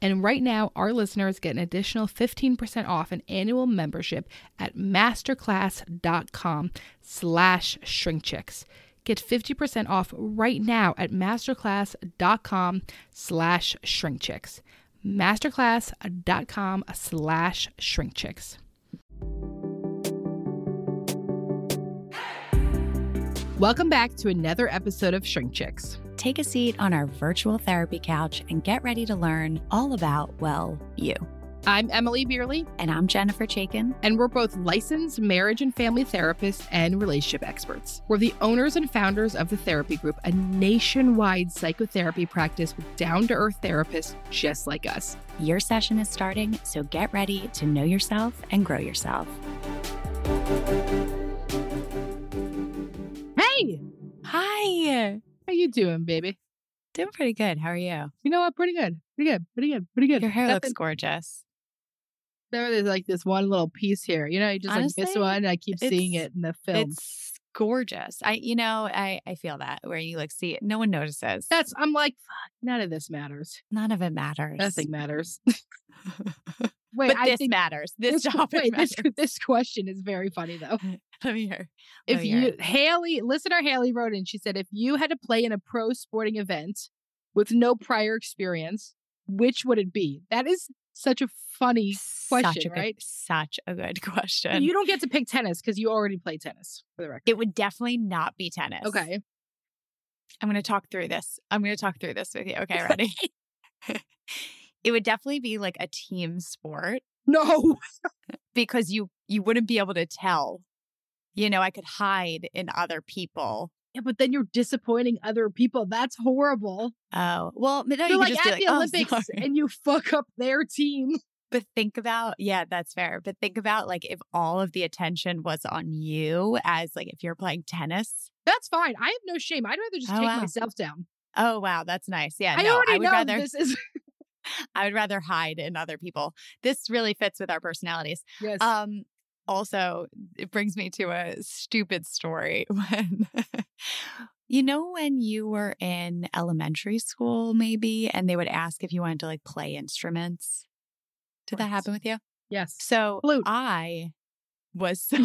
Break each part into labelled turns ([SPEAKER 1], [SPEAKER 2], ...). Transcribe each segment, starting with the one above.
[SPEAKER 1] And right now, our listeners get an additional 15% off an annual membership at masterclass.com slash shrinkchicks. Get 50% off right now at masterclass.com slash shrinkchicks. masterclass.com slash shrinkchicks. Welcome back to another episode of Shrink Chicks.
[SPEAKER 2] Take a seat on our virtual therapy couch and get ready to learn all about, well, you.
[SPEAKER 1] I'm Emmalee Bierly,
[SPEAKER 2] And I'm Jennifer Chaikin.
[SPEAKER 1] and we're both licensed marriage and family therapists and relationship experts. We're the owners and founders of the Therapy Group, a nationwide psychotherapy practice with down to earth therapists just like us.
[SPEAKER 2] Your session is starting, so get ready to know yourself and grow yourself.
[SPEAKER 1] Hey,
[SPEAKER 2] Hi.
[SPEAKER 1] How you doing, baby?
[SPEAKER 2] Doing pretty good. How are you?
[SPEAKER 1] You know what? Pretty good. Pretty good. Pretty good. Pretty good.
[SPEAKER 2] Your hair looks gorgeous.
[SPEAKER 1] There is like this one little piece here. You know, you just like miss one. And I keep seeing it in the film.
[SPEAKER 2] It's gorgeous. I, you know, I, I feel that where you like see it, no one notices.
[SPEAKER 1] That's. I'm like, fuck. None of this matters.
[SPEAKER 2] None of it matters.
[SPEAKER 1] Nothing matters. Wait,
[SPEAKER 2] but
[SPEAKER 1] I
[SPEAKER 2] this matters. This,
[SPEAKER 1] this,
[SPEAKER 2] topic
[SPEAKER 1] wait,
[SPEAKER 2] matters.
[SPEAKER 1] this this question is very funny though.
[SPEAKER 2] Let me hear.
[SPEAKER 1] if
[SPEAKER 2] me
[SPEAKER 1] you. Haley, listener Haley wrote in, she said, if you had to play in a pro sporting event with no prior experience, which would it be? That is such a funny
[SPEAKER 2] such
[SPEAKER 1] question,
[SPEAKER 2] a good,
[SPEAKER 1] right?
[SPEAKER 2] Such a good question.
[SPEAKER 1] you don't get to pick tennis because you already play tennis for the record.
[SPEAKER 2] it would definitely not be tennis.
[SPEAKER 1] okay.
[SPEAKER 2] I'm going to talk through this. I'm going to talk through this with you. Okay, ready? it would definitely be like a team sport
[SPEAKER 1] No.
[SPEAKER 2] because you you wouldn't be able to tell. You know, I could hide in other people.
[SPEAKER 1] Yeah, but then you're disappointing other people. That's horrible.
[SPEAKER 2] Oh, well, no,
[SPEAKER 1] You're
[SPEAKER 2] you
[SPEAKER 1] like at the
[SPEAKER 2] like, "Oh,
[SPEAKER 1] Olympics
[SPEAKER 2] sorry."
[SPEAKER 1] and you fuck up their team.
[SPEAKER 2] But think about, yeah, that's fair. But think about like if all of the attention was on you as like if you're playing tennis.
[SPEAKER 1] That's fine. I have no shame. I'd rather just
[SPEAKER 2] Oh,
[SPEAKER 1] take
[SPEAKER 2] wow.
[SPEAKER 1] myself down.
[SPEAKER 2] Oh wow, that's nice. Yeah,
[SPEAKER 1] I
[SPEAKER 2] no,
[SPEAKER 1] already
[SPEAKER 2] I would
[SPEAKER 1] know
[SPEAKER 2] rather
[SPEAKER 1] this is
[SPEAKER 2] I would rather hide in other people. This really fits with our personalities.
[SPEAKER 1] yes.
[SPEAKER 2] Um also it brings me to a stupid story when you know when you were in elementary school maybe and they would ask if you wanted to like play instruments. Did that happen with you?
[SPEAKER 1] yes.
[SPEAKER 2] So
[SPEAKER 1] Flute.
[SPEAKER 2] I was so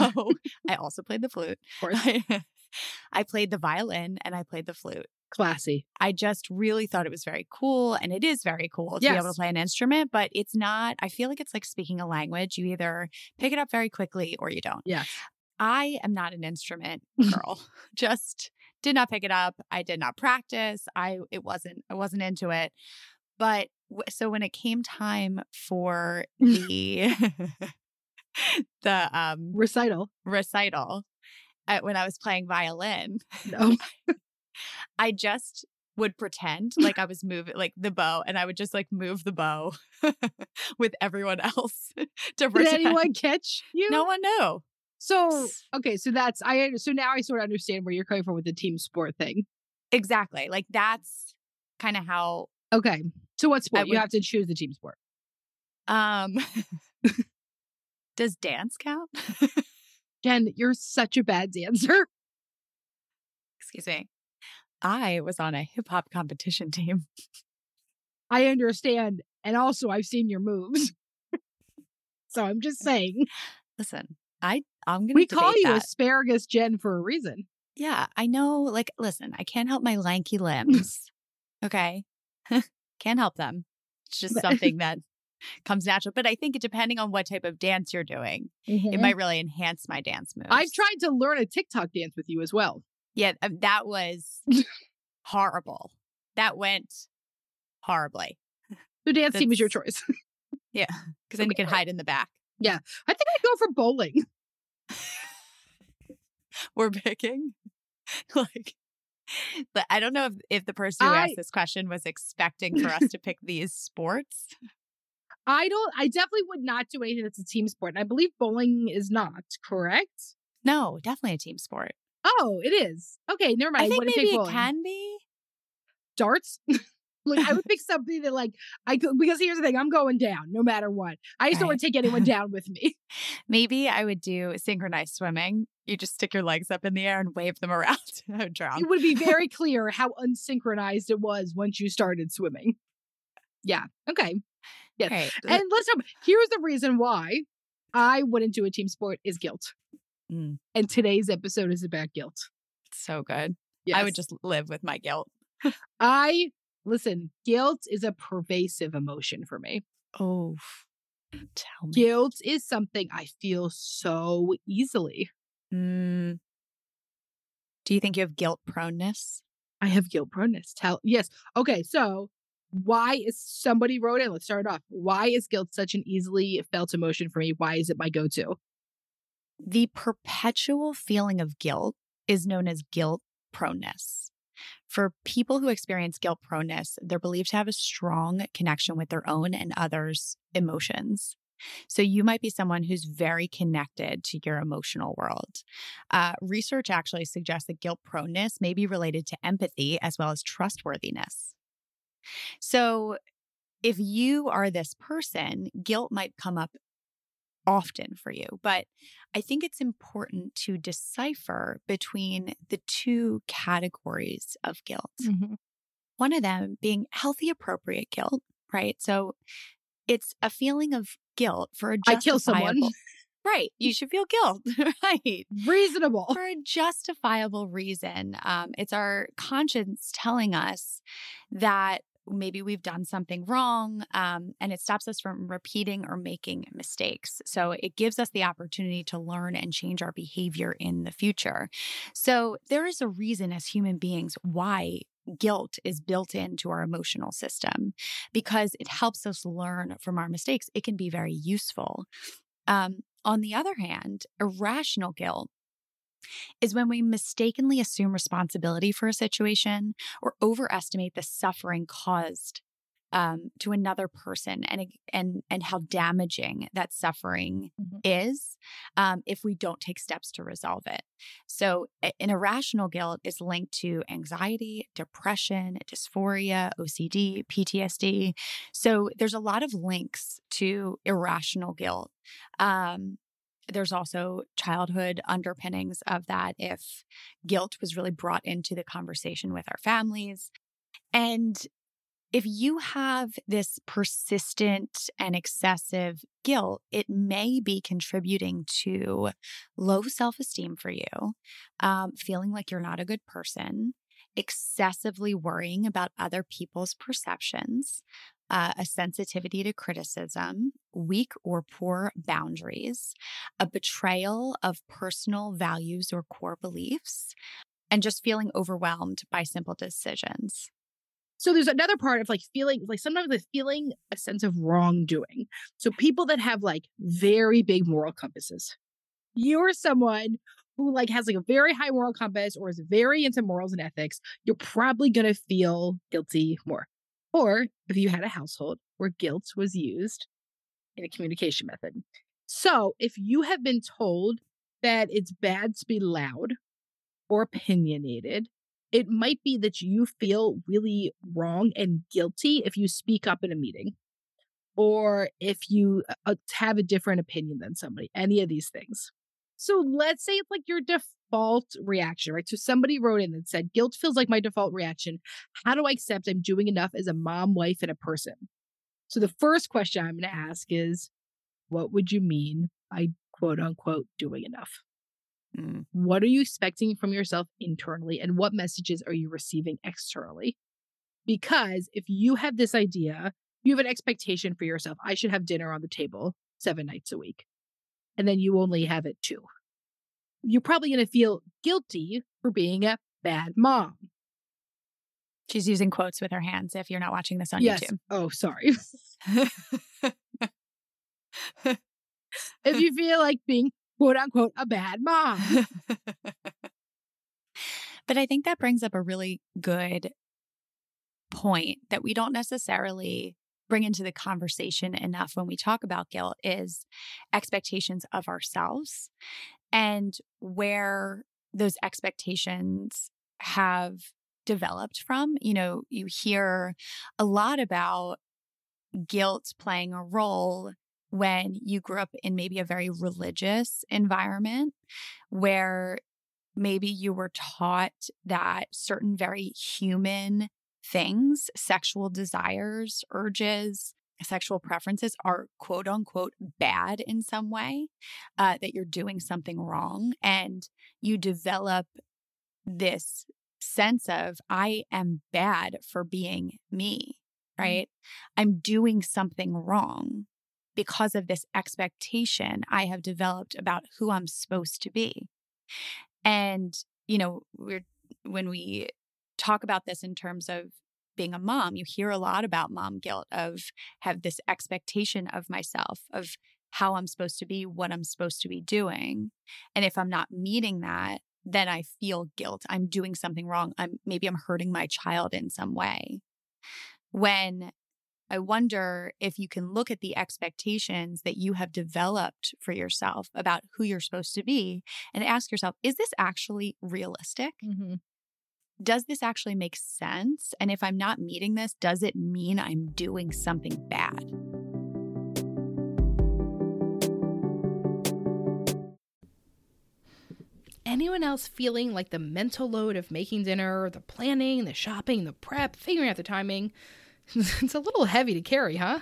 [SPEAKER 2] I also played the flute.
[SPEAKER 1] Of course.
[SPEAKER 2] I, I played the violin and I played the flute.
[SPEAKER 1] Classy.
[SPEAKER 2] I just really thought it was very cool. And it is very cool to be able to play an instrument, but it's not, I feel like it's like speaking a language. You either pick it up very quickly or you don't.
[SPEAKER 1] Yes.
[SPEAKER 2] I am not an instrument girl. just did not pick it up. I did not practice. I, it wasn't, I wasn't into it. But w- so when it came time for the, the, um,
[SPEAKER 1] Recital.
[SPEAKER 2] recital, uh, when I was playing violin,
[SPEAKER 1] No.
[SPEAKER 2] I just would pretend like I was moving like the bow and I would just like move the bow with everyone else to
[SPEAKER 1] Did anyone catch you?
[SPEAKER 2] No one knew.
[SPEAKER 1] So okay, so that's I so now I sort of understand where you're coming from with the team sport thing.
[SPEAKER 2] Exactly. Like that's kind of how
[SPEAKER 1] Okay. So what sport?
[SPEAKER 2] I
[SPEAKER 1] you
[SPEAKER 2] would-
[SPEAKER 1] have to choose the team sport.
[SPEAKER 2] um does dance count?
[SPEAKER 1] Jen, you're such a bad dancer.
[SPEAKER 2] Excuse me. I was on a hip hop competition team.
[SPEAKER 1] I understand. And also I've seen your moves. so I'm just saying.
[SPEAKER 2] Listen, I I'm gonna
[SPEAKER 1] We call you
[SPEAKER 2] that.
[SPEAKER 1] asparagus Jen for a reason.
[SPEAKER 2] Yeah, I know. Like, listen, I can't help my lanky limbs. okay. can't help them. It's just something that comes natural. But I think depending on what type of dance you're doing, it mm-hmm. might really enhance my dance moves.
[SPEAKER 1] I've tried to learn a TikTok dance with you as well.
[SPEAKER 2] Yeah, um, that was horrible. That went horribly.
[SPEAKER 1] The dance team is your choice.
[SPEAKER 2] Yeah. Because then you can hide in the back.
[SPEAKER 1] Yeah, I think I'd go for bowling.
[SPEAKER 2] We're picking. like, but I don't know if, if the person who
[SPEAKER 1] I-
[SPEAKER 2] asked this question was expecting for us to pick these sports.
[SPEAKER 1] I don't I definitely would not do anything that's a team sport. And I believe bowling is not, correct?
[SPEAKER 2] No, definitely a team sport.
[SPEAKER 1] Oh, it is. Okay, never mind.
[SPEAKER 2] I think maybe it can be.
[SPEAKER 1] darts. like I would pick something that like I could because here's the thing, I'm going down no matter what. I just don't want to take anyone down with me.
[SPEAKER 2] Maybe I would do synchronized swimming. You just stick your legs up in the air and wave them around. I would drown.
[SPEAKER 1] It would be very clear how unsynchronized it was once you started swimming. Yeah. Okay. yes.
[SPEAKER 2] Okay.
[SPEAKER 1] And let's. Here's the reason why I wouldn't do a team sport is guilt.
[SPEAKER 2] Mm.
[SPEAKER 1] And today's episode is about guilt.
[SPEAKER 2] so good.
[SPEAKER 1] Yes.
[SPEAKER 2] I would just live with my guilt.
[SPEAKER 1] I listen, guilt is a pervasive emotion for me.
[SPEAKER 2] Oh, tell me.
[SPEAKER 1] Guilt is something I feel so easily.
[SPEAKER 2] Mm. Do you think you have guilt proneness?
[SPEAKER 1] I have guilt proneness. Tell yes. Okay, so why is somebody wrote in? Let's start off. Why is guilt such an easily felt emotion for me? Why is it my go-to?
[SPEAKER 2] The perpetual feeling of guilt is known as guilt proneness. For people who experience guilt proneness, they're believed to have a strong connection with their own and others' emotions. So you might be someone who's very connected to your emotional world. Uh, research actually suggests that guilt proneness may be related to empathy as well as trustworthiness. So if you are this person, guilt might come up often for you. But I think it's important to decipher between the two categories of guilt. One of them being healthy, appropriate guilt, right? So it's a feeling of guilt for a
[SPEAKER 1] I kill someone.
[SPEAKER 2] Right. You should feel guilt, right?
[SPEAKER 1] Reasonable.
[SPEAKER 2] For a justifiable reason. Um, it's our conscience telling us that maybe we've done something wrong um, and it stops us from repeating or making mistakes. So it gives us the opportunity to learn and change our behavior in the future. So there is a reason as human beings why guilt is built into our emotional system because it helps us learn from our mistakes. It can be very useful. Um, on the other hand, irrational guilt is when we mistakenly assume responsibility for a situation or overestimate the suffering caused um, to another person and and and how damaging that suffering
[SPEAKER 1] Mhm.
[SPEAKER 2] is um, if we don't take steps to resolve it. So, an irrational guilt is linked to anxiety, depression, dysphoria, OCD, PTSD. So, there's a lot of links to irrational guilt. Um, there's also childhood underpinnings of that if guilt was really brought into the conversation with our families. And if you have this persistent and excessive guilt, it may be contributing to low self esteem for you, um, feeling like you're not a good person, excessively worrying about other people's perceptions, uh, a sensitivity to criticism, weak or poor boundaries, a betrayal of personal values or core beliefs, and just feeling overwhelmed by simple decisions.
[SPEAKER 1] So there's another part of like feeling like sometimes like feeling a sense of wrongdoing. So people that have like very big moral compasses. You're someone who like has like a very high moral compass or is very into morals and ethics, you're probably going to feel guilty more. Or if you had a household where guilt was used in a communication method. So if you have been told that it's bad to be loud or opinionated, it might be that you feel really wrong and guilty if you speak up in a meeting or if you uh, have a different opinion than somebody, any of these things. So let's say it's like your default reaction, right? So somebody wrote in and said, guilt feels like my default reaction. How do I accept I'm doing enough as a mom, wife, and a person? So the first question I'm going to ask is, what would you mean by quote unquote doing enough? Mm. What are you expecting from yourself internally, and what messages are you receiving externally? Because if you have this idea, you have an expectation for yourself, I should have dinner on the table seven nights a week, and then you only have it two. You're probably going to feel guilty for being a bad mom.
[SPEAKER 2] She's using quotes with her hands if you're not watching this on
[SPEAKER 1] yes.
[SPEAKER 2] YouTube.
[SPEAKER 1] Oh, sorry. if you feel like being quote unquote a bad mom.
[SPEAKER 2] but I think that brings up a really good point that we don't necessarily bring into the conversation enough when we talk about guilt is expectations of ourselves and where those expectations have developed from. You know, you hear a lot about guilt playing a role when you grew up in maybe a very religious environment where maybe you were taught that certain very human things, sexual desires, urges, sexual preferences are quote unquote bad in some way, uh, that you're doing something wrong. And you develop this sense of, I am bad for being me, mm-hmm. right? Mm-hmm. I'm doing something wrong because of this expectation I have developed about who I'm supposed to be. And, you know, we're, when we talk about this in terms of being a mom, you hear a lot about mom guilt of have this expectation of myself, of how I'm supposed to be, what I'm supposed to be doing. And if I'm not meeting that, then I feel guilt. I'm doing something wrong. I'm maybe I'm hurting my child in some way. When I wonder if you can look at the expectations that you have developed for yourself about who you're supposed to be and ask yourself, is this actually realistic? Mm-hmm. Does this actually make sense? And if I'm not meeting this, does it mean I'm doing something bad?
[SPEAKER 1] Anyone else feeling like the mental load of making dinner, the planning, the shopping, the prep, figuring out the timing? it's a little heavy to carry, huh?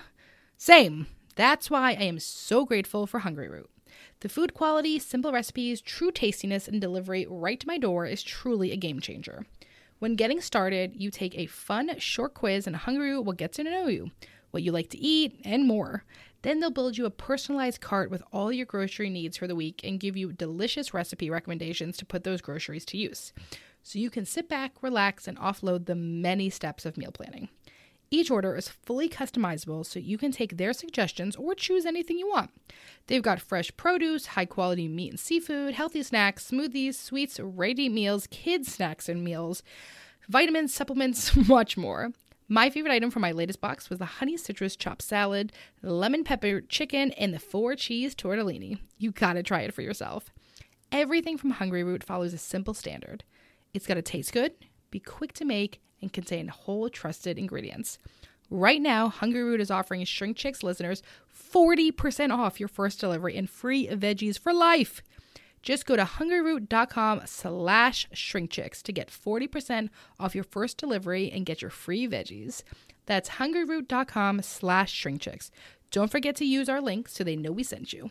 [SPEAKER 1] Same. That's why I am so grateful for Hungryroot. The food quality, simple recipes, true tastiness, and delivery right to my door is truly a game changer. When getting started, you take a fun short quiz and Hungryroot will get to know you, what you like to eat, and more. Then they'll build you a personalized cart with all your grocery needs for the week and give you delicious recipe recommendations to put those groceries to use. So you can sit back, relax, and offload the many steps of meal planning. Each order is fully customizable so you can take their suggestions or choose anything you want. They've got fresh produce, high quality meat and seafood, healthy snacks, smoothies, sweets, ready meals, kids' snacks and meals, vitamins, supplements, much more. My favorite item from my latest box was the honey citrus chopped salad, lemon pepper chicken, and the four cheese tortellini. You gotta try it for yourself. Everything from Hungryroot follows a simple standard. It's gotta taste good, be quick to make, and contain whole trusted ingredients. Right now, Hungryroot is offering Shrink Chicks listeners 40% off your first delivery and free veggies for life. Just go to hungryroot.com slash shrinkchicks to get 40% off your first delivery and get your free veggies. That's hungryroot.com slash shrinkchicks. Don't forget to use our link so they know we sent you.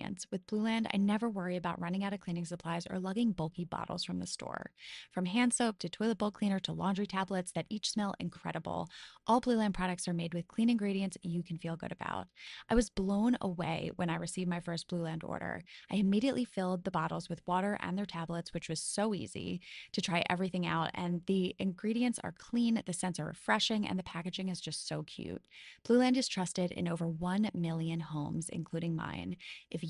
[SPEAKER 3] Convenience. With Blueland, I never worry about running out of cleaning supplies or lugging bulky bottles from the store. From hand soap to toilet bowl cleaner to laundry tablets that each smell incredible, all Blueland products are made with clean ingredients you can feel good about. I was blown away when I received my first Blueland order. I immediately filled the bottles with water and their tablets, which was so easy to try everything out. And the ingredients are clean, the scents are refreshing, and the packaging is just so cute. Blueland is trusted in over 1 million homes, including mine. If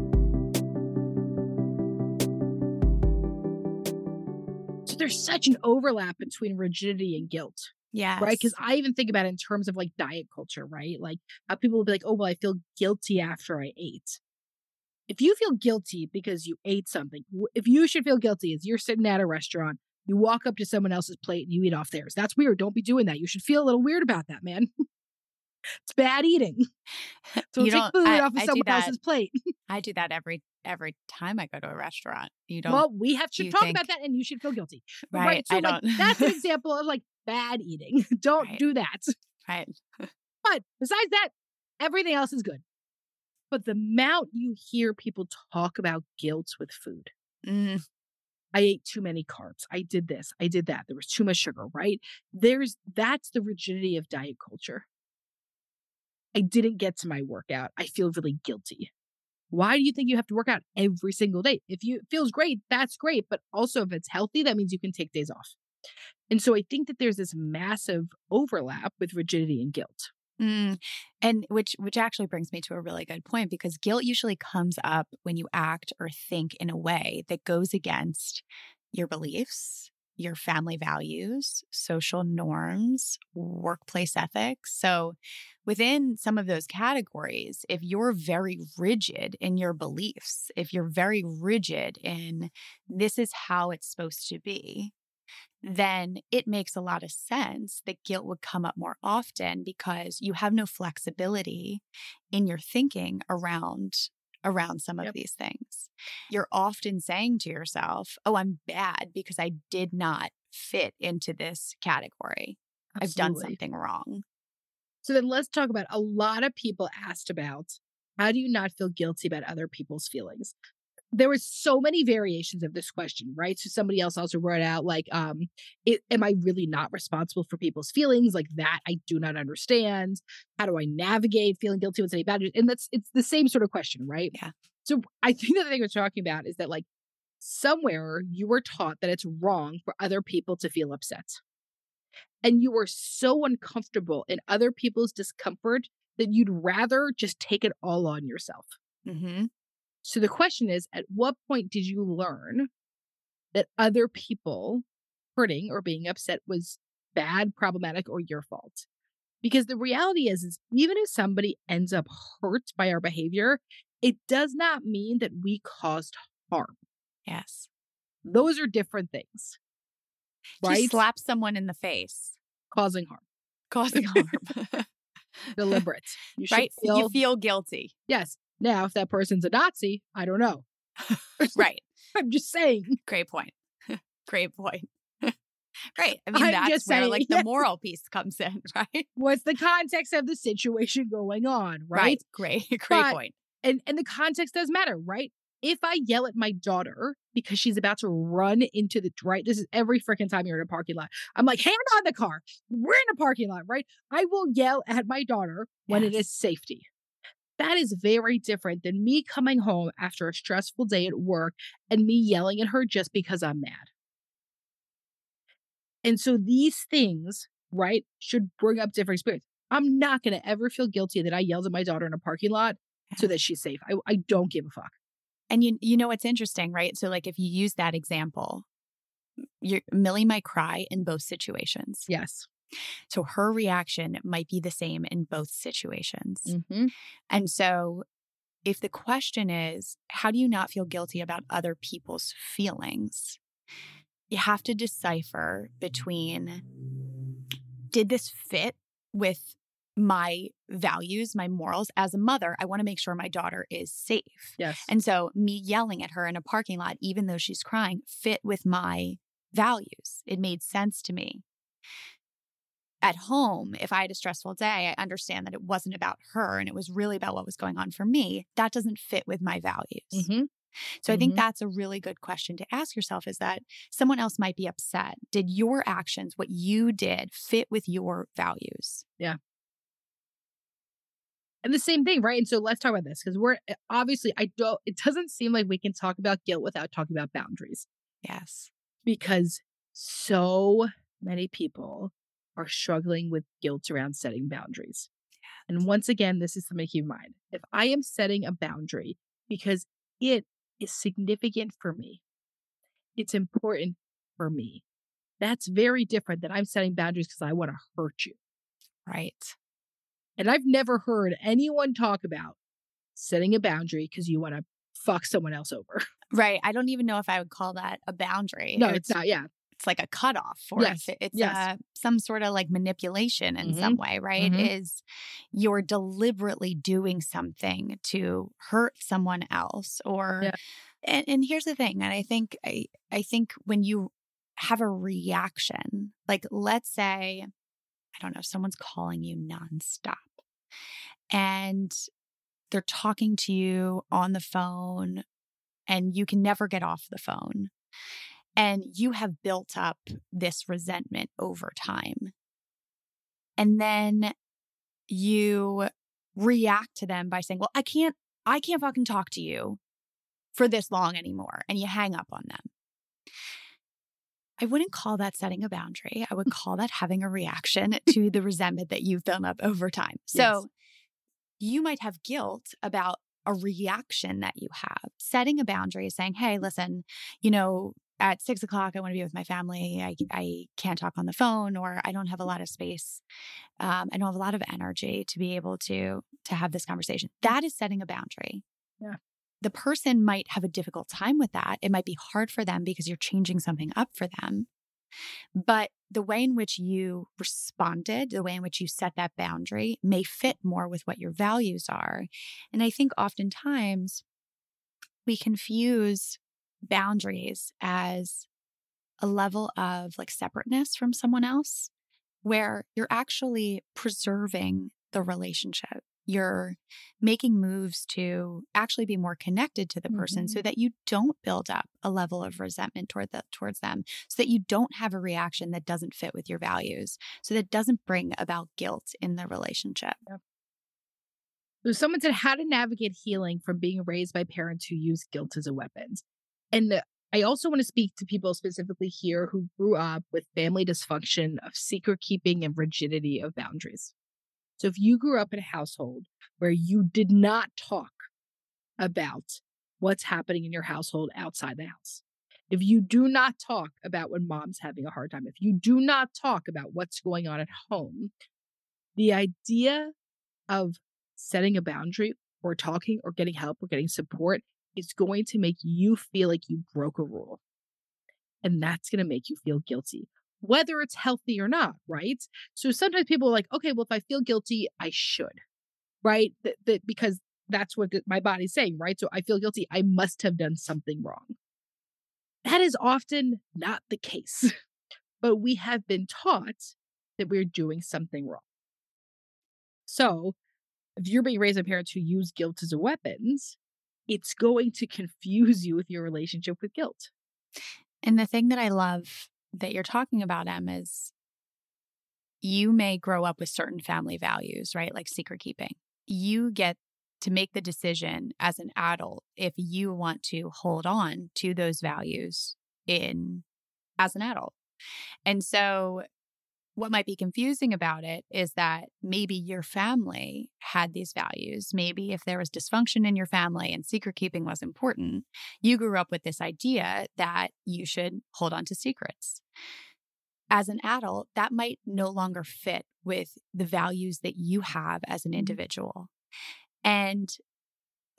[SPEAKER 1] There's such an overlap between rigidity and guilt.
[SPEAKER 2] Yeah.
[SPEAKER 1] right? Because I even think about it in terms of like diet culture, right? Like how people will be like, oh, well, I feel guilty after I ate. If you feel guilty because you ate something, if you should feel guilty is you're sitting at a restaurant, you walk up to someone else's plate and you eat off theirs. That's weird. Don't be doing that. You should feel a little weird about that, man. it's bad eating. So
[SPEAKER 2] You
[SPEAKER 1] take food
[SPEAKER 2] I-
[SPEAKER 1] off of
[SPEAKER 2] I
[SPEAKER 1] someone else's plate.
[SPEAKER 2] I do that every every time I go to a restaurant. You don't
[SPEAKER 1] well, we have to talk
[SPEAKER 2] think-
[SPEAKER 1] about that and you should feel guilty. But
[SPEAKER 2] right.
[SPEAKER 1] So
[SPEAKER 2] I
[SPEAKER 1] like,
[SPEAKER 2] don't
[SPEAKER 1] that's an example of like bad eating. Don't
[SPEAKER 2] Right.
[SPEAKER 1] do that.
[SPEAKER 2] right.
[SPEAKER 1] But besides that, everything else is good. But the amount you hear people talk about guilt with food.
[SPEAKER 2] Mm,
[SPEAKER 1] I ate too many carbs. I did this. I did that. There was too much sugar, right? There's that's the rigidity of diet culture. I didn't get to my workout. I feel really guilty. Why do you think you have to work out every single day? If you feels great, that's great. But also if it's healthy, that means you can take days off. And so I think that there's this massive overlap with rigidity and guilt.
[SPEAKER 2] mm. And which which actually brings me to a really good point because guilt usually comes up when you act or think in a way that goes against your beliefs, your family values, social norms, workplace ethics. So, within some of those categories, if you're very rigid in your beliefs, if you're very rigid in this is how it's supposed to be, then it makes a lot of sense that guilt would come up more often because you have no flexibility in your thinking around around some of
[SPEAKER 1] Yep.
[SPEAKER 2] these things. You're often saying to yourself, "Oh, I'm bad because I did not fit into this category. I've done something wrong."
[SPEAKER 1] So then let's talk about a lot of people asked about how do you not feel guilty about other people's feelings? There was so many variations of this question, right? So somebody else also wrote out like, um, it, am I really not responsible for people's feelings? Like that I do not understand. How do I navigate feeling guilty with any boundaries? And that's it's the same sort of question, right?
[SPEAKER 2] Yeah.
[SPEAKER 1] So I think the thing we're talking about is that like somewhere you were taught that it's wrong for other people to feel upset. And you were so uncomfortable in other people's discomfort that you'd rather just take it all on yourself.
[SPEAKER 2] Mm-hmm.
[SPEAKER 1] So the question is at what point did you learn that other people hurting or being upset was bad, problematic, or your fault? Because the reality is, is even if somebody ends up hurt by our behavior, it does not mean that we caused harm.
[SPEAKER 2] Yes.
[SPEAKER 1] Those are different things. Right?
[SPEAKER 2] Just slap someone in the face,
[SPEAKER 1] Causing harm.
[SPEAKER 2] causing harm.
[SPEAKER 1] Deliberate. You
[SPEAKER 2] right?
[SPEAKER 1] feel
[SPEAKER 2] you feel guilty.
[SPEAKER 1] yes. Now, if that person's a Nazi, I don't know.
[SPEAKER 2] Right.
[SPEAKER 1] I'm just saying.
[SPEAKER 2] Great point. Great point. Great. I mean,
[SPEAKER 1] I'm
[SPEAKER 2] that's
[SPEAKER 1] just
[SPEAKER 2] where
[SPEAKER 1] saying.
[SPEAKER 2] like the moral piece comes in, right?
[SPEAKER 1] What's the context of the situation going on, right?
[SPEAKER 2] Great. Great
[SPEAKER 1] But-
[SPEAKER 2] point.
[SPEAKER 1] And and the context does matter, right? If I yell at my daughter because she's about to run into the right, this is every freaking time you're in a parking lot. I'm like, hand on the car. We're in a parking lot, right? I will yell at my daughter when it
[SPEAKER 2] Yes.
[SPEAKER 1] is safety. That is very different than me coming home after a stressful day at work and me yelling at her just because I'm mad. And so these things, right, should bring up different experience. I'm not going to ever feel guilty that I yelled at my daughter in a parking lot so that she's safe. I, I don't give a fuck.
[SPEAKER 2] And you you know what's interesting, right? So like if you use that example, you Millie might cry in both situations.
[SPEAKER 1] Yes.
[SPEAKER 2] So her reaction might be the same in both situations.
[SPEAKER 1] Mm-hmm.
[SPEAKER 2] And so if the question is, how do you not feel guilty about other people's feelings? you have to decipher between did this fit with my values, my morals as a mother? I want to make sure my daughter is safe.
[SPEAKER 1] Yes.
[SPEAKER 2] And so me yelling at her in a parking lot, even though she's crying, fit with my values. It made sense to me. At home, if I had a stressful day, I understand that it wasn't about her and it was really about what was going on for me. That doesn't fit with my values.
[SPEAKER 1] Mhm.
[SPEAKER 2] So I think
[SPEAKER 1] Mhm.
[SPEAKER 2] that's a really good question to ask yourself is that someone else might be upset. Did your actions, what you did, fit with your values? Yeah.
[SPEAKER 1] And the same thing, right? And so let's talk about this because we're eh, obviously, I don't, it doesn't seem like we can talk about guilt without talking about boundaries
[SPEAKER 2] Yes.
[SPEAKER 1] because so many people are struggling with guilt around setting boundaries. And once again, this is something to keep in mind. If I am setting a boundary because it is significant for me, it's important for me, that's very different than I'm setting boundaries because I want to hurt you.
[SPEAKER 2] Right.
[SPEAKER 1] And I've never heard anyone talk about setting a boundary because you want to fuck someone else over.
[SPEAKER 2] Right. I don't even know if I would call that a boundary.
[SPEAKER 1] No,
[SPEAKER 2] Or
[SPEAKER 1] it's not. Yeah.
[SPEAKER 2] It's like a cutoff, or
[SPEAKER 1] Yes,
[SPEAKER 2] if it's
[SPEAKER 1] yes.
[SPEAKER 2] uh, some sort of like manipulation in
[SPEAKER 1] Mhm,
[SPEAKER 2] some way, right?
[SPEAKER 1] mhm.
[SPEAKER 2] Is you're deliberately doing something to hurt someone else, or
[SPEAKER 1] Yeah.
[SPEAKER 2] and, and here's the thing, and I think I I think when you have a reaction, like let's say, I don't know, someone's calling you nonstop, and they're talking to you on the phone and you can never get off the phone. And you have built up this resentment over time. And then you react to them by saying, Well, I can't, I can't fucking talk to you for this long anymore. And you hang up on them. I wouldn't call that setting a boundary. I would mm. call that having a reaction to the resentment that you've built up over time. So
[SPEAKER 1] Yes.
[SPEAKER 2] you might have guilt about a reaction that you have. Setting a boundary is saying, hey, listen, you know, at six o'clock, I want to be with my family. I, I can't talk on the phone, or I don't have a lot of space. Um, I don't have a lot of energy to be able to to have this conversation. That is setting a boundary.
[SPEAKER 1] Yeah.
[SPEAKER 2] The person might have a difficult time with that. It might be hard for them because you're changing something up for them. But the way in which you responded, the way in which you set that boundary may fit more with what your values are. And I think oftentimes we confuse boundaries as a level of like separateness from someone else, where you're actually preserving the relationship. You're making moves to actually be more connected to the person so mm-hmm. that you don't build up a level of resentment toward the, towards them, so that you don't have a reaction that doesn't fit with your values, so that doesn't bring about guilt in the relationship.
[SPEAKER 1] So someone said how to navigate healing from being raised by parents who use guilt as a weapon. And I also want to speak to people specifically here who grew up with family dysfunction of secret keeping and rigidity of boundaries. So if you grew up in a household where you did not talk about what's happening in your household outside the house, if you do not talk about when mom's having a hard time, if you do not talk about what's going on at home, the idea of setting a boundary or talking or getting help or getting support is going to make you feel like you broke a rule. And that's going to make you feel guilty, whether it's healthy or not, right? So sometimes people are like, okay, well, if I feel guilty, I should, right? That, that because that's what my body's saying, right? So I feel guilty. I must have done something wrong. That is often not the case, but we have been taught that we're doing something wrong. So if you're being raised by parents who use guilt as a weapon, it's going to confuse you with your relationship with guilt.
[SPEAKER 2] And the thing that I love that you're talking about, Em, is you may grow up with certain family values, right? Like secret keeping. You get to make the decision as an adult if you want to hold on to those values in as an adult. And so what might be confusing about it is that maybe your family had these values. Maybe if there was dysfunction in your family and secret keeping was important, you grew up with this idea that you should hold on to secrets. As an adult, that might no longer fit with the values that you have as an mm-hmm. individual. And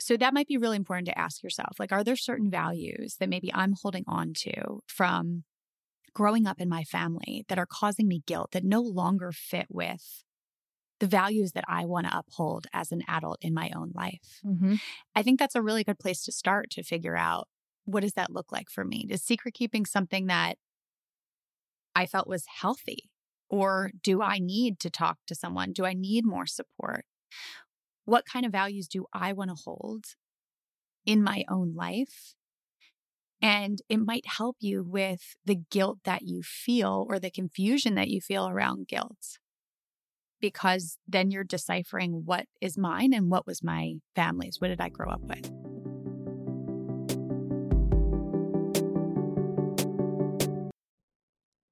[SPEAKER 2] so that might be really important to ask yourself like, are there certain values that maybe I'm holding on to from
[SPEAKER 4] growing up in my family that are causing me guilt that no longer fit with the values that I want to uphold as an adult in my own life.
[SPEAKER 1] Mm-hmm.
[SPEAKER 4] I think that's a really good place to start to figure out what does that look like for me? Is secret keeping something that I felt was healthy? Or do I need to talk to someone? Do I need more support? What kind of values do I want to hold in my own life? And it might help you with the guilt that you feel or the confusion that you feel around guilt. Because then you're deciphering what is mine and what was my family's. What did I grow up with?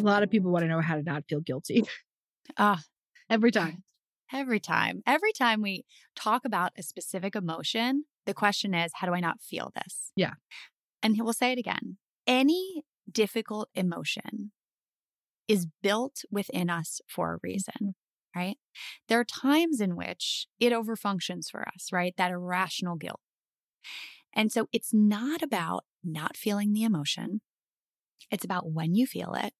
[SPEAKER 1] A lot of people want to know how to not feel guilty
[SPEAKER 4] Ah,
[SPEAKER 1] every time.
[SPEAKER 4] every time. Every time we talk about a specific emotion, the question is, how do I not feel this?
[SPEAKER 1] Yeah.
[SPEAKER 4] And we'll say it again. Any difficult emotion is built within us for a reason, right? There are times in which it overfunctions for us, right? That irrational guilt. And so it's not about not feeling the emotion. It's about when you feel it,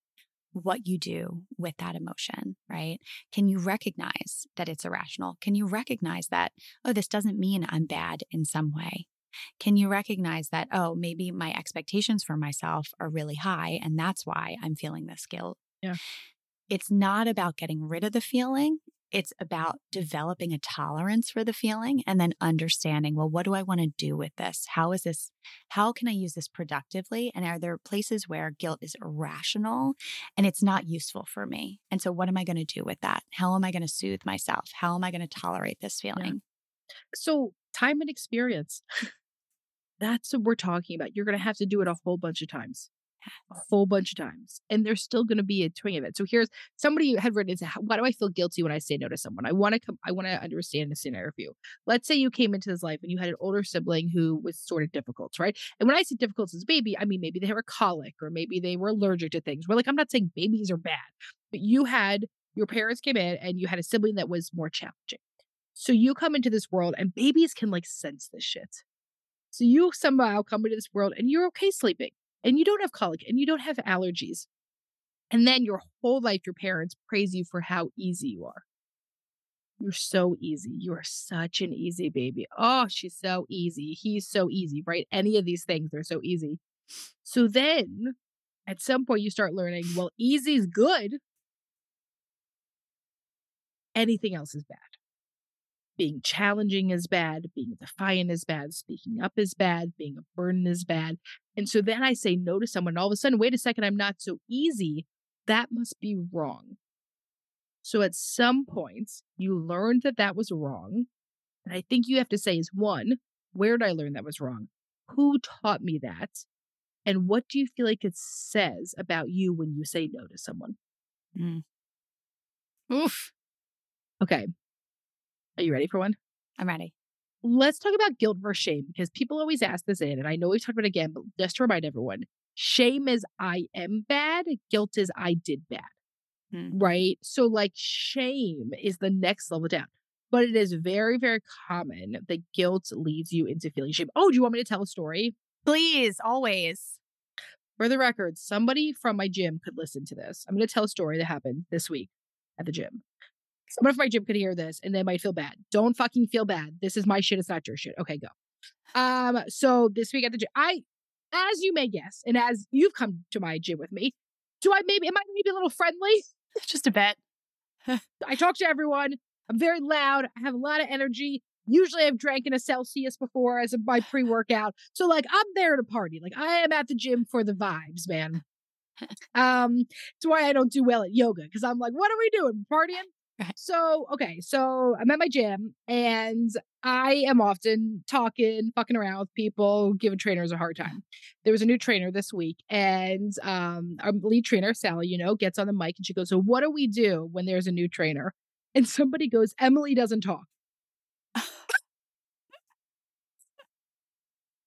[SPEAKER 4] what you do with that emotion, right? Can you recognize that it's irrational? Can you recognize that, oh, this doesn't mean I'm bad in some way? Can you recognize that, oh, maybe my expectations for myself are really high and that's why I'm feeling this guilt?
[SPEAKER 1] Yeah.
[SPEAKER 4] It's not about getting rid of the feeling. It's about developing a tolerance for the feeling and then understanding, well, what do I want to do with this? How is this, how can I use this productively? And are there places where guilt is irrational and it's not useful for me? And so, what am I going to do with that? How am I going to soothe myself? How am I going to tolerate this feeling?
[SPEAKER 1] So, time and experience. That's what we're talking about. You're going to have to do it a whole bunch of times. A whole bunch of times and there's still going to be a twing of it. So here's somebody had written into why do i feel guilty when i say no to someone? I want to come i want to understand the scenario for you. Let's say you came into this life and you had an older sibling who was sort of difficult right? And when i say difficult as a baby i mean maybe they were colic or maybe they were allergic to things. We're like i'm not saying babies are bad but you had your parents came in and you had a sibling that was more challenging. So you come into this world and babies can like sense this shit. So you somehow come into this world and you're okay sleeping and you don't have colic and you don't have allergies. And then your whole life, your parents praise you for how easy you are. You're so easy. You are such an easy baby. Oh, she's so easy. He's so easy, right? Any of these things, they're so easy. So then at some point, you start learning, well, easy is good. Anything else is bad. Being challenging is bad. Being defiant is bad. Speaking up is bad. Being a burden is bad. And so then I say no to someone. all of a sudden, wait a second, I'm not so easy. That must be wrong. So at some point, you learned that that was wrong. And I think you have to say is one, where did I learn that was wrong? Who taught me that? And what do you feel like it says about you when you say no to someone?
[SPEAKER 2] Mm.
[SPEAKER 1] Oof. Okay. Are you ready for one?
[SPEAKER 2] I'm ready.
[SPEAKER 1] Let's talk about guilt versus shame because people always ask this in, and I know we've talked about it again, but just to remind everyone shame is I am bad, guilt is I did bad.
[SPEAKER 2] Hmm.
[SPEAKER 1] Right. So, like, shame is the next level down. But it is very, very common that guilt leads you into feeling shame. Oh, do you want me to tell a story?
[SPEAKER 2] Please, always.
[SPEAKER 1] For the record, somebody from my gym could listen to this. I'm going to tell a story that happened this week at the gym. Someone from my gym could hear this and they might feel bad. Don't fucking feel bad. This is my shit. It's not your shit. Okay, go. Um, so this week at the gym, I, as you may guess, and as you've come to my gym with me, do I maybe am I maybe a little friendly?
[SPEAKER 2] Just a bit.
[SPEAKER 1] I talk to everyone. I'm very loud. I have a lot of energy. Usually I've drank in a Celsius before as a, my pre-workout. So like I'm there to party. Like I am at the gym for the vibes, man. Um, it's why I don't do well at yoga because I'm like, what are we doing? Partying? So, okay, so I'm at my gym and I am often talking, fucking around with people, giving trainers a hard time. There was a new trainer this week, and um, our lead trainer, Sally, you know, gets on the mic and she goes, So, what do we do when there's a new trainer? And somebody goes, Emmalee doesn't talk.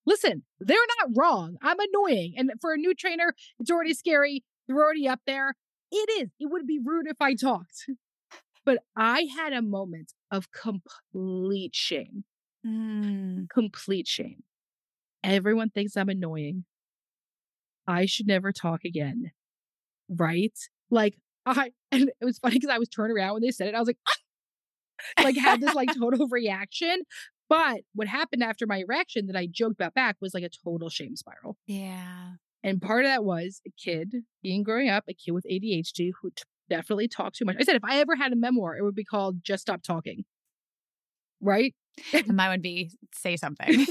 [SPEAKER 1] Listen, they're not wrong. I'm annoying. And for a new trainer, it's already scary. They're already up there. It is. It would be rude if I talked. But I had a moment of complete shame.
[SPEAKER 2] Mm.
[SPEAKER 1] Complete shame. Everyone thinks I'm annoying. I should never talk again. Right? Like, I, and it was funny because I was turning around when they said it. I was like, ah! like, had this like total reaction. But what happened after my reaction that I joked about back was like a total shame spiral.
[SPEAKER 2] Yeah.
[SPEAKER 1] And part of that was a kid being growing up, a kid with ADHD who t- definitely talk too much. I said, if I ever had a memoir, it would be called Just Stop Talking. Right?
[SPEAKER 2] And mine would be say something.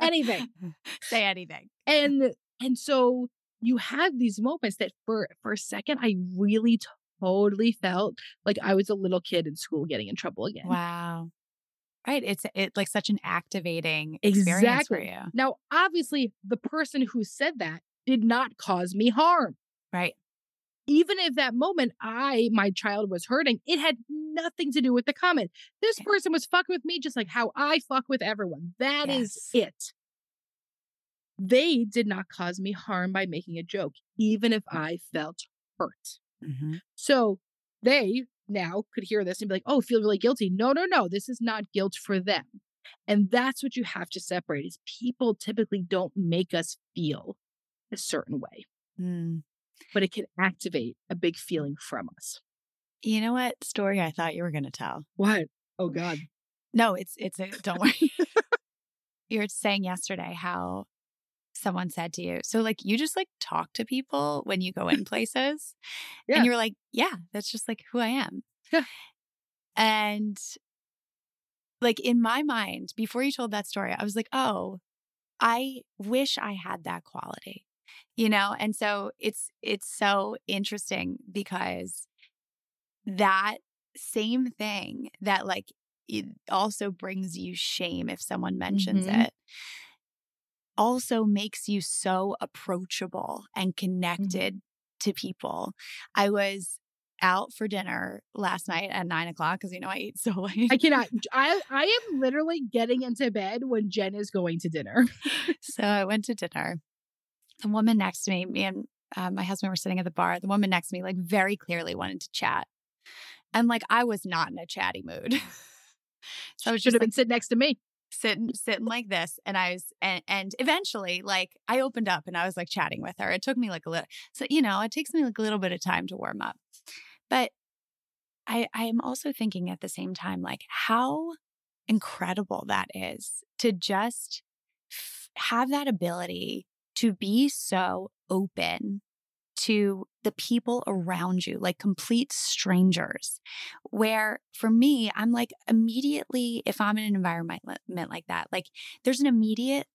[SPEAKER 1] Anything.
[SPEAKER 2] Say anything.
[SPEAKER 1] And and so you have these moments that for for a second I really totally felt like I was a little kid in school getting in trouble again.
[SPEAKER 2] Wow. Right. It's it like such an activating experience for you.
[SPEAKER 1] Now, obviously, the person who said that did not cause me harm.
[SPEAKER 2] Right.
[SPEAKER 1] Even if that moment I, my child was hurting, it had nothing to do with the comment. This
[SPEAKER 2] Yeah.
[SPEAKER 1] person was fucking with me just like how I fuck with everyone. That is
[SPEAKER 2] Yes.
[SPEAKER 1] it. They did not cause me harm by making a joke, even if I felt hurt.
[SPEAKER 2] Mhm.
[SPEAKER 1] So they now could hear this and be like, oh, feel really guilty. No, no, no. This is not guilt for them. And that's what you have to separate is people typically don't make us feel a certain way,
[SPEAKER 2] Mm.
[SPEAKER 1] But it can activate a big feeling from us.
[SPEAKER 2] You know what story I thought you were going to tell?
[SPEAKER 1] What? Oh God.
[SPEAKER 2] No, it's it's a don't worry. you were saying yesterday how someone said to you, so like you just like talk to people when you go in places,
[SPEAKER 1] Yeah.
[SPEAKER 2] and you're like, yeah, that's just like who I am.
[SPEAKER 1] Yeah.
[SPEAKER 2] And like in my mind, before you told that story, I was like, oh, I wish I had that quality, you know. And so it's it's so interesting because that same thing that like it also brings you shame if someone mentions
[SPEAKER 1] Mhm.
[SPEAKER 2] it also makes you so approachable and
[SPEAKER 1] Mm-hmm.
[SPEAKER 2] connected to people. I was out for dinner last night at nine o'clock because you know I eat so late.
[SPEAKER 1] I cannot. I I am literally getting into bed when Jen is going to dinner.
[SPEAKER 2] so I went to dinner. The woman next to me, me and uh, my husband were sitting at the bar. The woman next to me, like, very clearly wanted to chat, and like I was not in a chatty mood. so I
[SPEAKER 1] Should have
[SPEAKER 2] like,
[SPEAKER 1] been sitting next to me.
[SPEAKER 2] sitting sitting like this and i was and and eventually like i opened up and i was like chatting with her it took me like a little so you know it takes me like a little bit of time to warm up but i i am also thinking at the same time like how incredible that is to just f- have that ability to be so open to the people around you, like complete strangers. Where for me, I'm like immediately, if I'm in an environment like that, like there's an immediate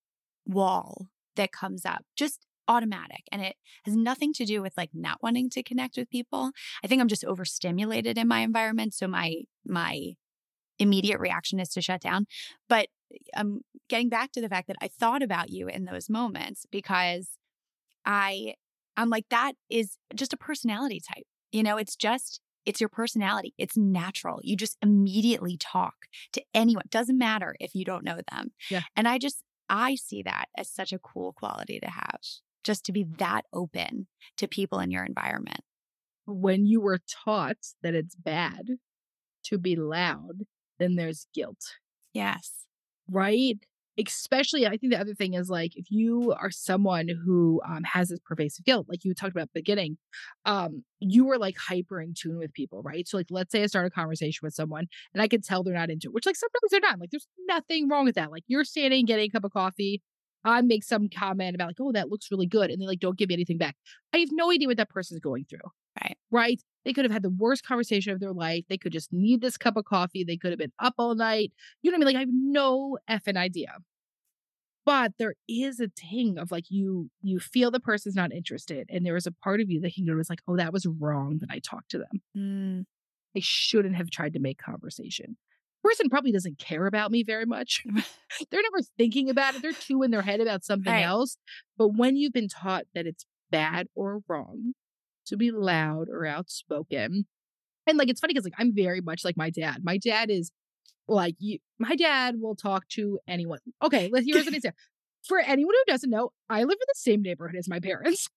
[SPEAKER 2] wall that comes up, just automatic. And it has nothing to do with like not wanting to connect with people. I think I'm just overstimulated in my environment. So my, my, immediate reaction is to shut down but i'm getting back to the fact that i thought about you in those moments because i I'm like, that is just a personality type. You know, it's just, it's your personality. It's natural. You just immediately talk to anyone. Doesn't matter if you don't know them.
[SPEAKER 1] Yeah.
[SPEAKER 2] And I just, I see that as such a cool quality to have, just to be that open to people in your environment.
[SPEAKER 1] When you were taught that it's bad to be loud, then there's guilt.
[SPEAKER 2] Yes.
[SPEAKER 1] right? Especially, I think the other thing is like if you are someone who um, has this pervasive guilt, like you talked about at the beginning, um, you were like hyper in tune with people, right? So, like, let's say I start a conversation with someone and I can tell they're not into it, which, like, sometimes they're not. Like, there's nothing wrong with that. Like, you're standing, getting a cup of coffee. I make some comment about, like, oh, that looks really good. And they like, don't give me anything back. I have no idea what that person's going through.
[SPEAKER 2] Right.
[SPEAKER 1] Right. They could have had the worst conversation of their life. They could just need this cup of coffee. They could have been up all night. You know what I mean? Like, I have no effing idea. But there is a ting of like you you feel the person's not interested. And there is a part of you that can go was like, oh, that was wrong that I talked to them.
[SPEAKER 2] Mm,
[SPEAKER 1] I shouldn't have tried to make conversation. Person probably doesn't care about me very much. They're never thinking about it. They're too in their head about something
[SPEAKER 2] Right.
[SPEAKER 1] else. But when you've been taught that it's bad or wrong to be loud or outspoken, and like it's funny because like I'm very much like my dad. My dad is like you. My dad will talk to anyone. Okay, let's here's an example. For anyone who doesn't know, I live in the same neighborhood as my parents.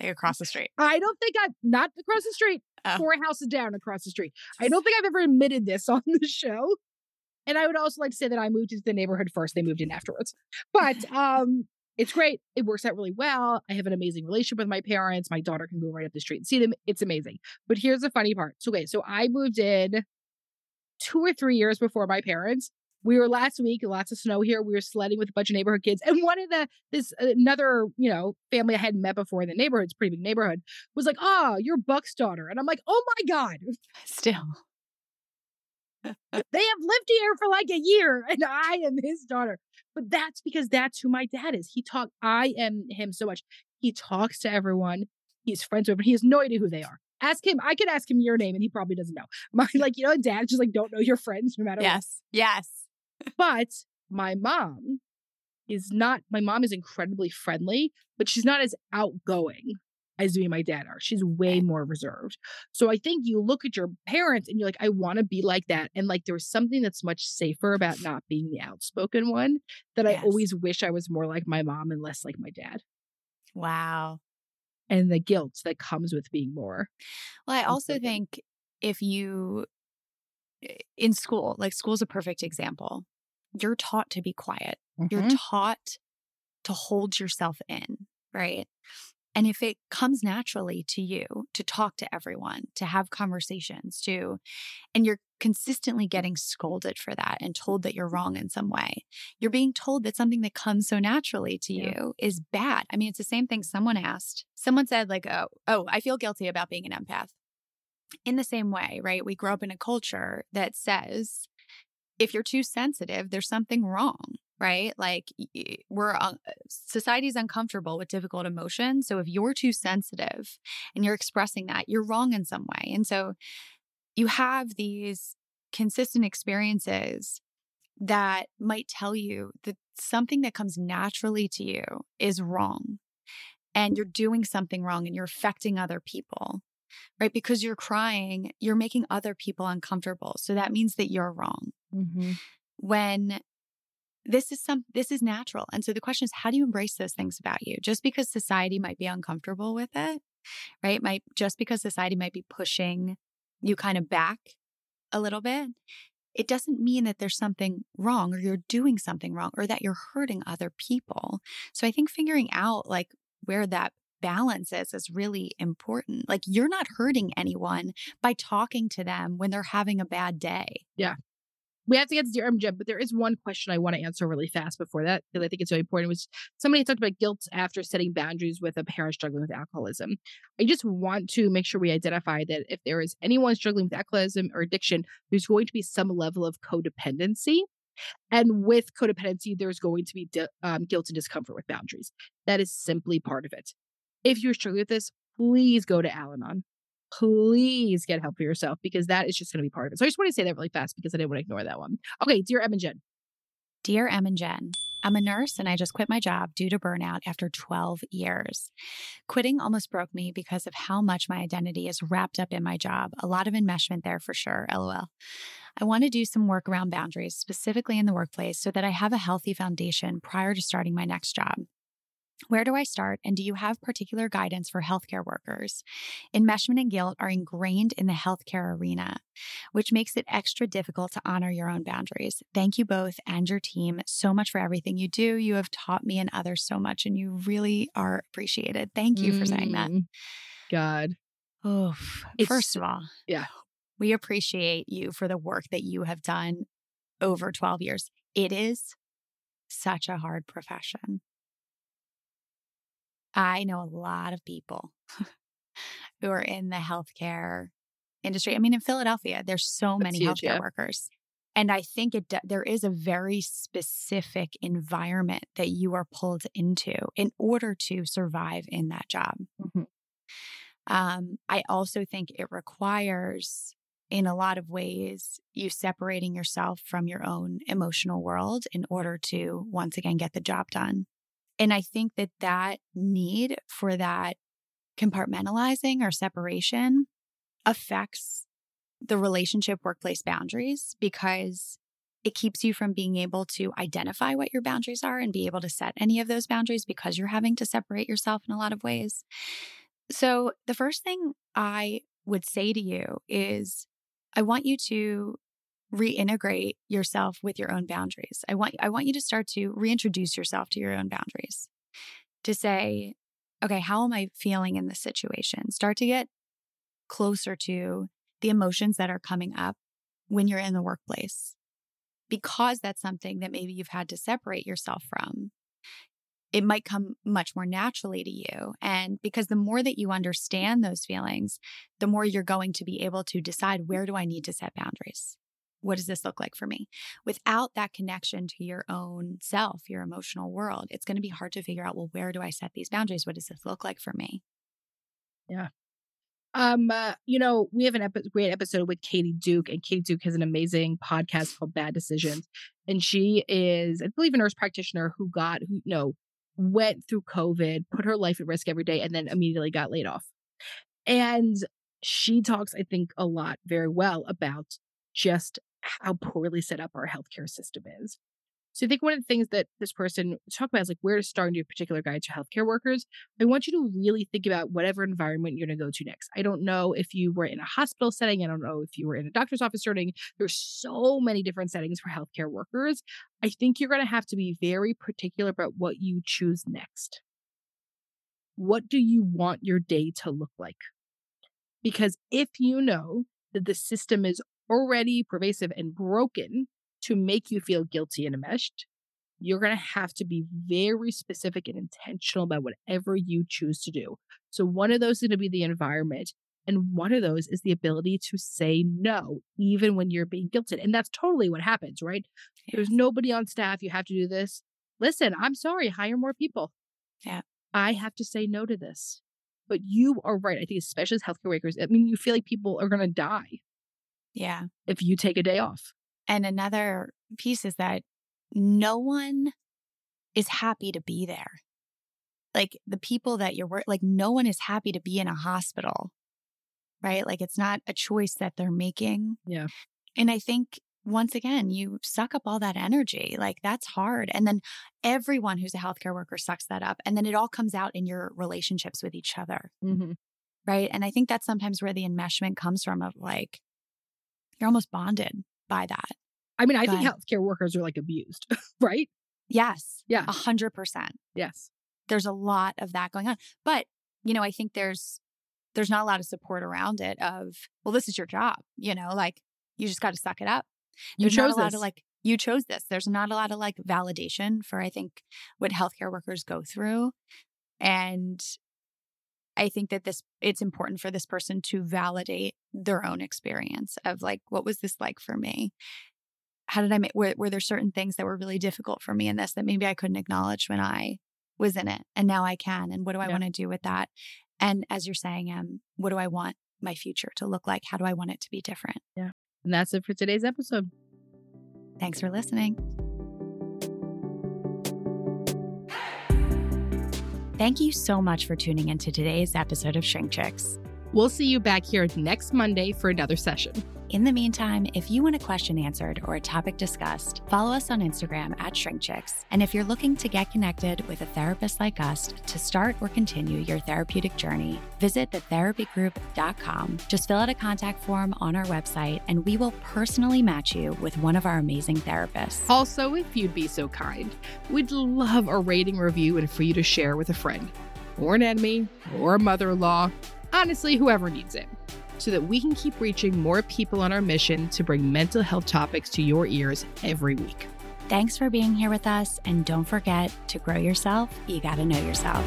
[SPEAKER 2] like across the street.
[SPEAKER 1] I don't think I'm not across the street,
[SPEAKER 2] Oh.
[SPEAKER 1] four houses down across the street. I don't think I've ever admitted this on the show. And I would also like to say that I moved into the neighborhood first. They moved in afterwards. But um it's great. It works out really well. I have an amazing relationship with my parents. My daughter can go right up the street and see them. It's amazing. But here's the funny part. So okay, so I moved in two or three years before my parents. We were last week, lots of snow here. We were sledding with a bunch of neighborhood kids. And one of the this another, you know, family I hadn't met before in the neighborhood, it's pretty big neighborhood, was like, ah, oh, you're Buck's daughter. And I'm like, oh my God.
[SPEAKER 2] Still.
[SPEAKER 1] They have lived here for like a year and I am his daughter. But that's because that's who my dad is. He talk I am him so much. He talks to everyone. He's friends with everyone. He has no idea who they are. Ask him. I could ask him your name and he probably doesn't know. My like, you know, dad just like don't know your friends no matter what.
[SPEAKER 2] Yes. Yes.
[SPEAKER 1] But my mom is not, my mom is incredibly friendly, but she's not as outgoing as me and my dad are. She's way more reserved. So I think you look at your parents and you're like, I want to be like that. And like there's something that's much safer about not being the outspoken one that I always wish I was more like my mom and less like my dad.
[SPEAKER 2] Wow.
[SPEAKER 1] And the guilt that comes with being more.
[SPEAKER 2] Well, I also
[SPEAKER 1] Outspoken.
[SPEAKER 2] think if you, eh, in school, like school's a perfect example, you're taught to be quiet. You're
[SPEAKER 1] Mhm.
[SPEAKER 2] taught to hold yourself in, right? And if it comes naturally to you to talk to everyone, to have conversations, to, and you're consistently getting scolded for that and told that you're wrong in some way, you're being told that something that comes so naturally to
[SPEAKER 1] Yeah.
[SPEAKER 2] you is bad. I mean, it's the same thing someone asked. Someone said, like, oh, oh, I feel guilty about being an empath. In the same way, right? We grow up in a culture that says, if you're too sensitive, there's something wrong, right? Like we're uh, society's uncomfortable with difficult emotions. So if you're too sensitive and you're expressing that, you're wrong in some way. And so you have these consistent experiences that might tell you that something that comes naturally to you is wrong and you're doing something wrong and you're affecting other people, right? Because you're crying, you're making other people uncomfortable. So that means that you're wrong.
[SPEAKER 1] Mm-hmm.
[SPEAKER 2] When this is some this is natural. And so the question is how do you embrace those things about you? Just because society might be uncomfortable with it, right? Might just because society might be pushing you kind of back a little bit, it doesn't mean that there's something wrong or you're doing something wrong or that you're hurting other people. So I think figuring out like where that balance is is really important. Like you're not hurting anyone by talking to them when they're having a bad day.
[SPEAKER 1] Yeah. We have to get to Dear Em and Jen, but there is one question I want to answer really fast before that because I think it's so important. Was somebody talked about guilt after setting boundaries with a parent struggling with alcoholism. I just want to make sure we identify that if there is anyone struggling with alcoholism or addiction, there's going to be some level of codependency. And with codependency, there's going to be um, guilt and discomfort with boundaries. That is simply part of it. If you're struggling with this, please go to Al Anon. Please get help for yourself because that is just going to be part of it. So I just want to say that really fast because I didn't want to ignore that one. Okay, dear Em and Jen.
[SPEAKER 2] Dear Em and Jen, I'm a nurse and I just quit my job due to burnout after 12 years. Quitting almost broke me because of how much my identity is wrapped up in my job. A lot of enmeshment there for sure, lol. I want to do some work around boundaries, specifically in the workplace, so that I have a healthy foundation prior to starting my next job. Where do I start? And do you have particular guidance for healthcare workers? Enmeshment and guilt are ingrained in the healthcare arena, which makes it extra difficult to honor your own boundaries. Thank you both and your team so much for everything you do. You have taught me and others so much, and you really are appreciated. Thank you for saying that.
[SPEAKER 1] Mm, God.
[SPEAKER 2] Oof. First of all,
[SPEAKER 1] yeah.
[SPEAKER 2] we appreciate you for the work that you have done over 12 years. It is such a hard profession. I know a lot of people who are in the healthcare industry. I mean, in Philadelphia, there's so many
[SPEAKER 1] huge,
[SPEAKER 2] healthcare
[SPEAKER 1] yeah.
[SPEAKER 2] workers. And I think it there is a very specific environment that you are pulled into in order to survive in that job.
[SPEAKER 1] Mhm.
[SPEAKER 2] Um, I also think it requires, in a lot of ways, you separating yourself from your own emotional world in order to once again get the job done. And I think that that need for that compartmentalizing or separation affects the relationship workplace boundaries because it keeps you from being able to identify what your boundaries are and be able to set any of those boundaries because you're having to separate yourself in a lot of ways. So, the first thing I would say to you is I want you to reintegrate yourself with your own boundaries. I want I want you to start to reintroduce yourself to your own boundaries. To say, okay, how am I feeling in this situation? Start to get closer to the emotions that are coming up when you're in the workplace. Because that's something that maybe you've had to separate yourself from. It might come much more naturally to you. And because the more that you understand those feelings, the more you're going to be able to decide where do I need to set boundaries? What does this look like for me? Without that connection to your own self, your emotional world, it's going to be hard to figure out, well, where do I set these boundaries? What does this look like for me? Yeah.
[SPEAKER 1] Um, uh, you know, we have an great episode with Katie Duke, and Katie Duke has an amazing podcast called Bad Decisions. And she is, I believe, a nurse practitioner who got, who, know, went through COVID, put her life at risk every day, and then immediately got laid off. And she talks, I think, a lot very well about just how poorly set up our healthcare system is. So I think one of the things that this person talked about is like where to start and do particular guide to healthcare workers. I want you to really think about whatever environment you're going to go to next. I don't know if you were in a hospital setting. I don't know if you were in a doctor's office setting. There's so many different settings for healthcare workers. I think you're going to have to be very particular about what you choose next. What do you want your day to look like? Because if you know that the system is already pervasive and broken to make you feel guilty and enmeshed, you're going to have to be very specific and intentional about whatever you choose to do. So, one of those is going to be the environment. And one of those is the ability to say no, even when you're being guilted. And that's totally what happens, right? There's nobody on staff. You have to do this. Listen, I'm sorry, hire more people.
[SPEAKER 2] Yeah.
[SPEAKER 1] I have to say no to this. But you are right. I think, especially as healthcare workers, I mean, you feel like people are going to die
[SPEAKER 2] Yeah.
[SPEAKER 1] if you take a day off.
[SPEAKER 2] And another piece is that no one is happy to be there. Like the people that you're like, no one is happy to be in a hospital, right? Like it's not a choice that they're making.
[SPEAKER 1] Yeah.
[SPEAKER 2] And I think once again, you suck up all that energy. Like that's hard. And then everyone who's a healthcare worker sucks that up. And then it all comes out in your relationships with each other.
[SPEAKER 1] Mm-hmm.
[SPEAKER 2] Right. And I think that's sometimes where the enmeshment comes from of like, you're almost bonded by that.
[SPEAKER 1] I mean, I
[SPEAKER 2] Go
[SPEAKER 1] think healthcare workers are like abused, right?
[SPEAKER 2] Yes.
[SPEAKER 1] Yeah.
[SPEAKER 2] A hundred percent.
[SPEAKER 1] Yes.
[SPEAKER 2] There's a lot of that going on. But, you know, I think there's there's not a lot of support around it of, well, this is your job, you know, like you just got to suck it up.
[SPEAKER 1] You
[SPEAKER 2] There's
[SPEAKER 1] chose
[SPEAKER 2] not a lot
[SPEAKER 1] this.
[SPEAKER 2] of like you chose this. There's not a lot of like validation for I think what healthcare workers go through. And I think that this it's important for this person to validate their own experience of like what was this like for me? How did I make were, were there certain things that were really difficult for me in this that maybe I couldn't acknowledge when I was in it and now I can and what do I
[SPEAKER 1] Yeah.
[SPEAKER 2] want to do with that? And as you're saying, um, what do I want my future to look like? How do I want it to be different? Yeah.
[SPEAKER 1] And that's it for today's episode.
[SPEAKER 2] Thanks for listening. Thank you so much for tuning into today's episode of Shrink Chicks.
[SPEAKER 1] We'll see you back here next Monday for another session.
[SPEAKER 2] In the meantime, if you want a question answered or a topic discussed, follow us on Instagram at Shrink Chicks. And if you're looking to get connected with a therapist like us to start or continue your therapeutic journey, visit thetherapygroup.com. Just fill out a contact form on our website, and we will personally match you with one of our amazing therapists.
[SPEAKER 1] Also, if you'd be so kind, we'd love a rating review and for you to share with a friend, or an enemy, or a mother in law, honestly, whoever needs it, so that we can keep reaching more people on our mission to bring mental health topics to your ears every week.
[SPEAKER 2] Thanks for being here with us, and don't forget to grow yourself, you gotta know yourself.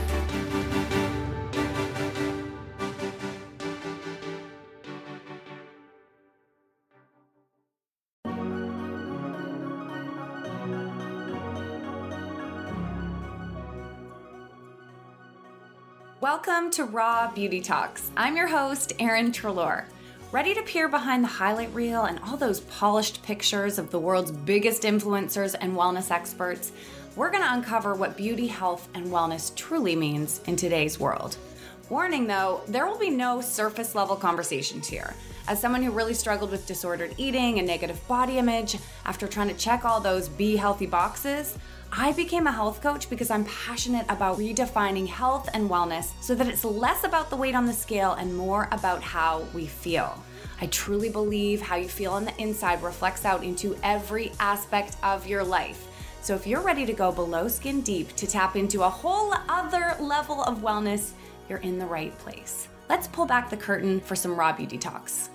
[SPEAKER 5] Welcome to Raw Beauty Talks. I'm your host, Erin Treloar. Ready to peer behind the highlight reel and all those polished pictures of the world's biggest influencers and wellness experts? We're going to uncover what beauty, health, and wellness truly means in today's world. Warning though, there will be no surface level conversations here. As someone who really struggled with disordered eating and negative body image, after trying to check all those be healthy boxes, I became a health coach because I'm passionate about redefining health and wellness so that it's less about the weight on the scale and more about how we feel. I truly believe how you feel on the inside reflects out into every aspect of your life. So if you're ready to go below skin deep to tap into a whole other level of wellness, you're in the right place. Let's pull back the curtain for some raw beauty talks.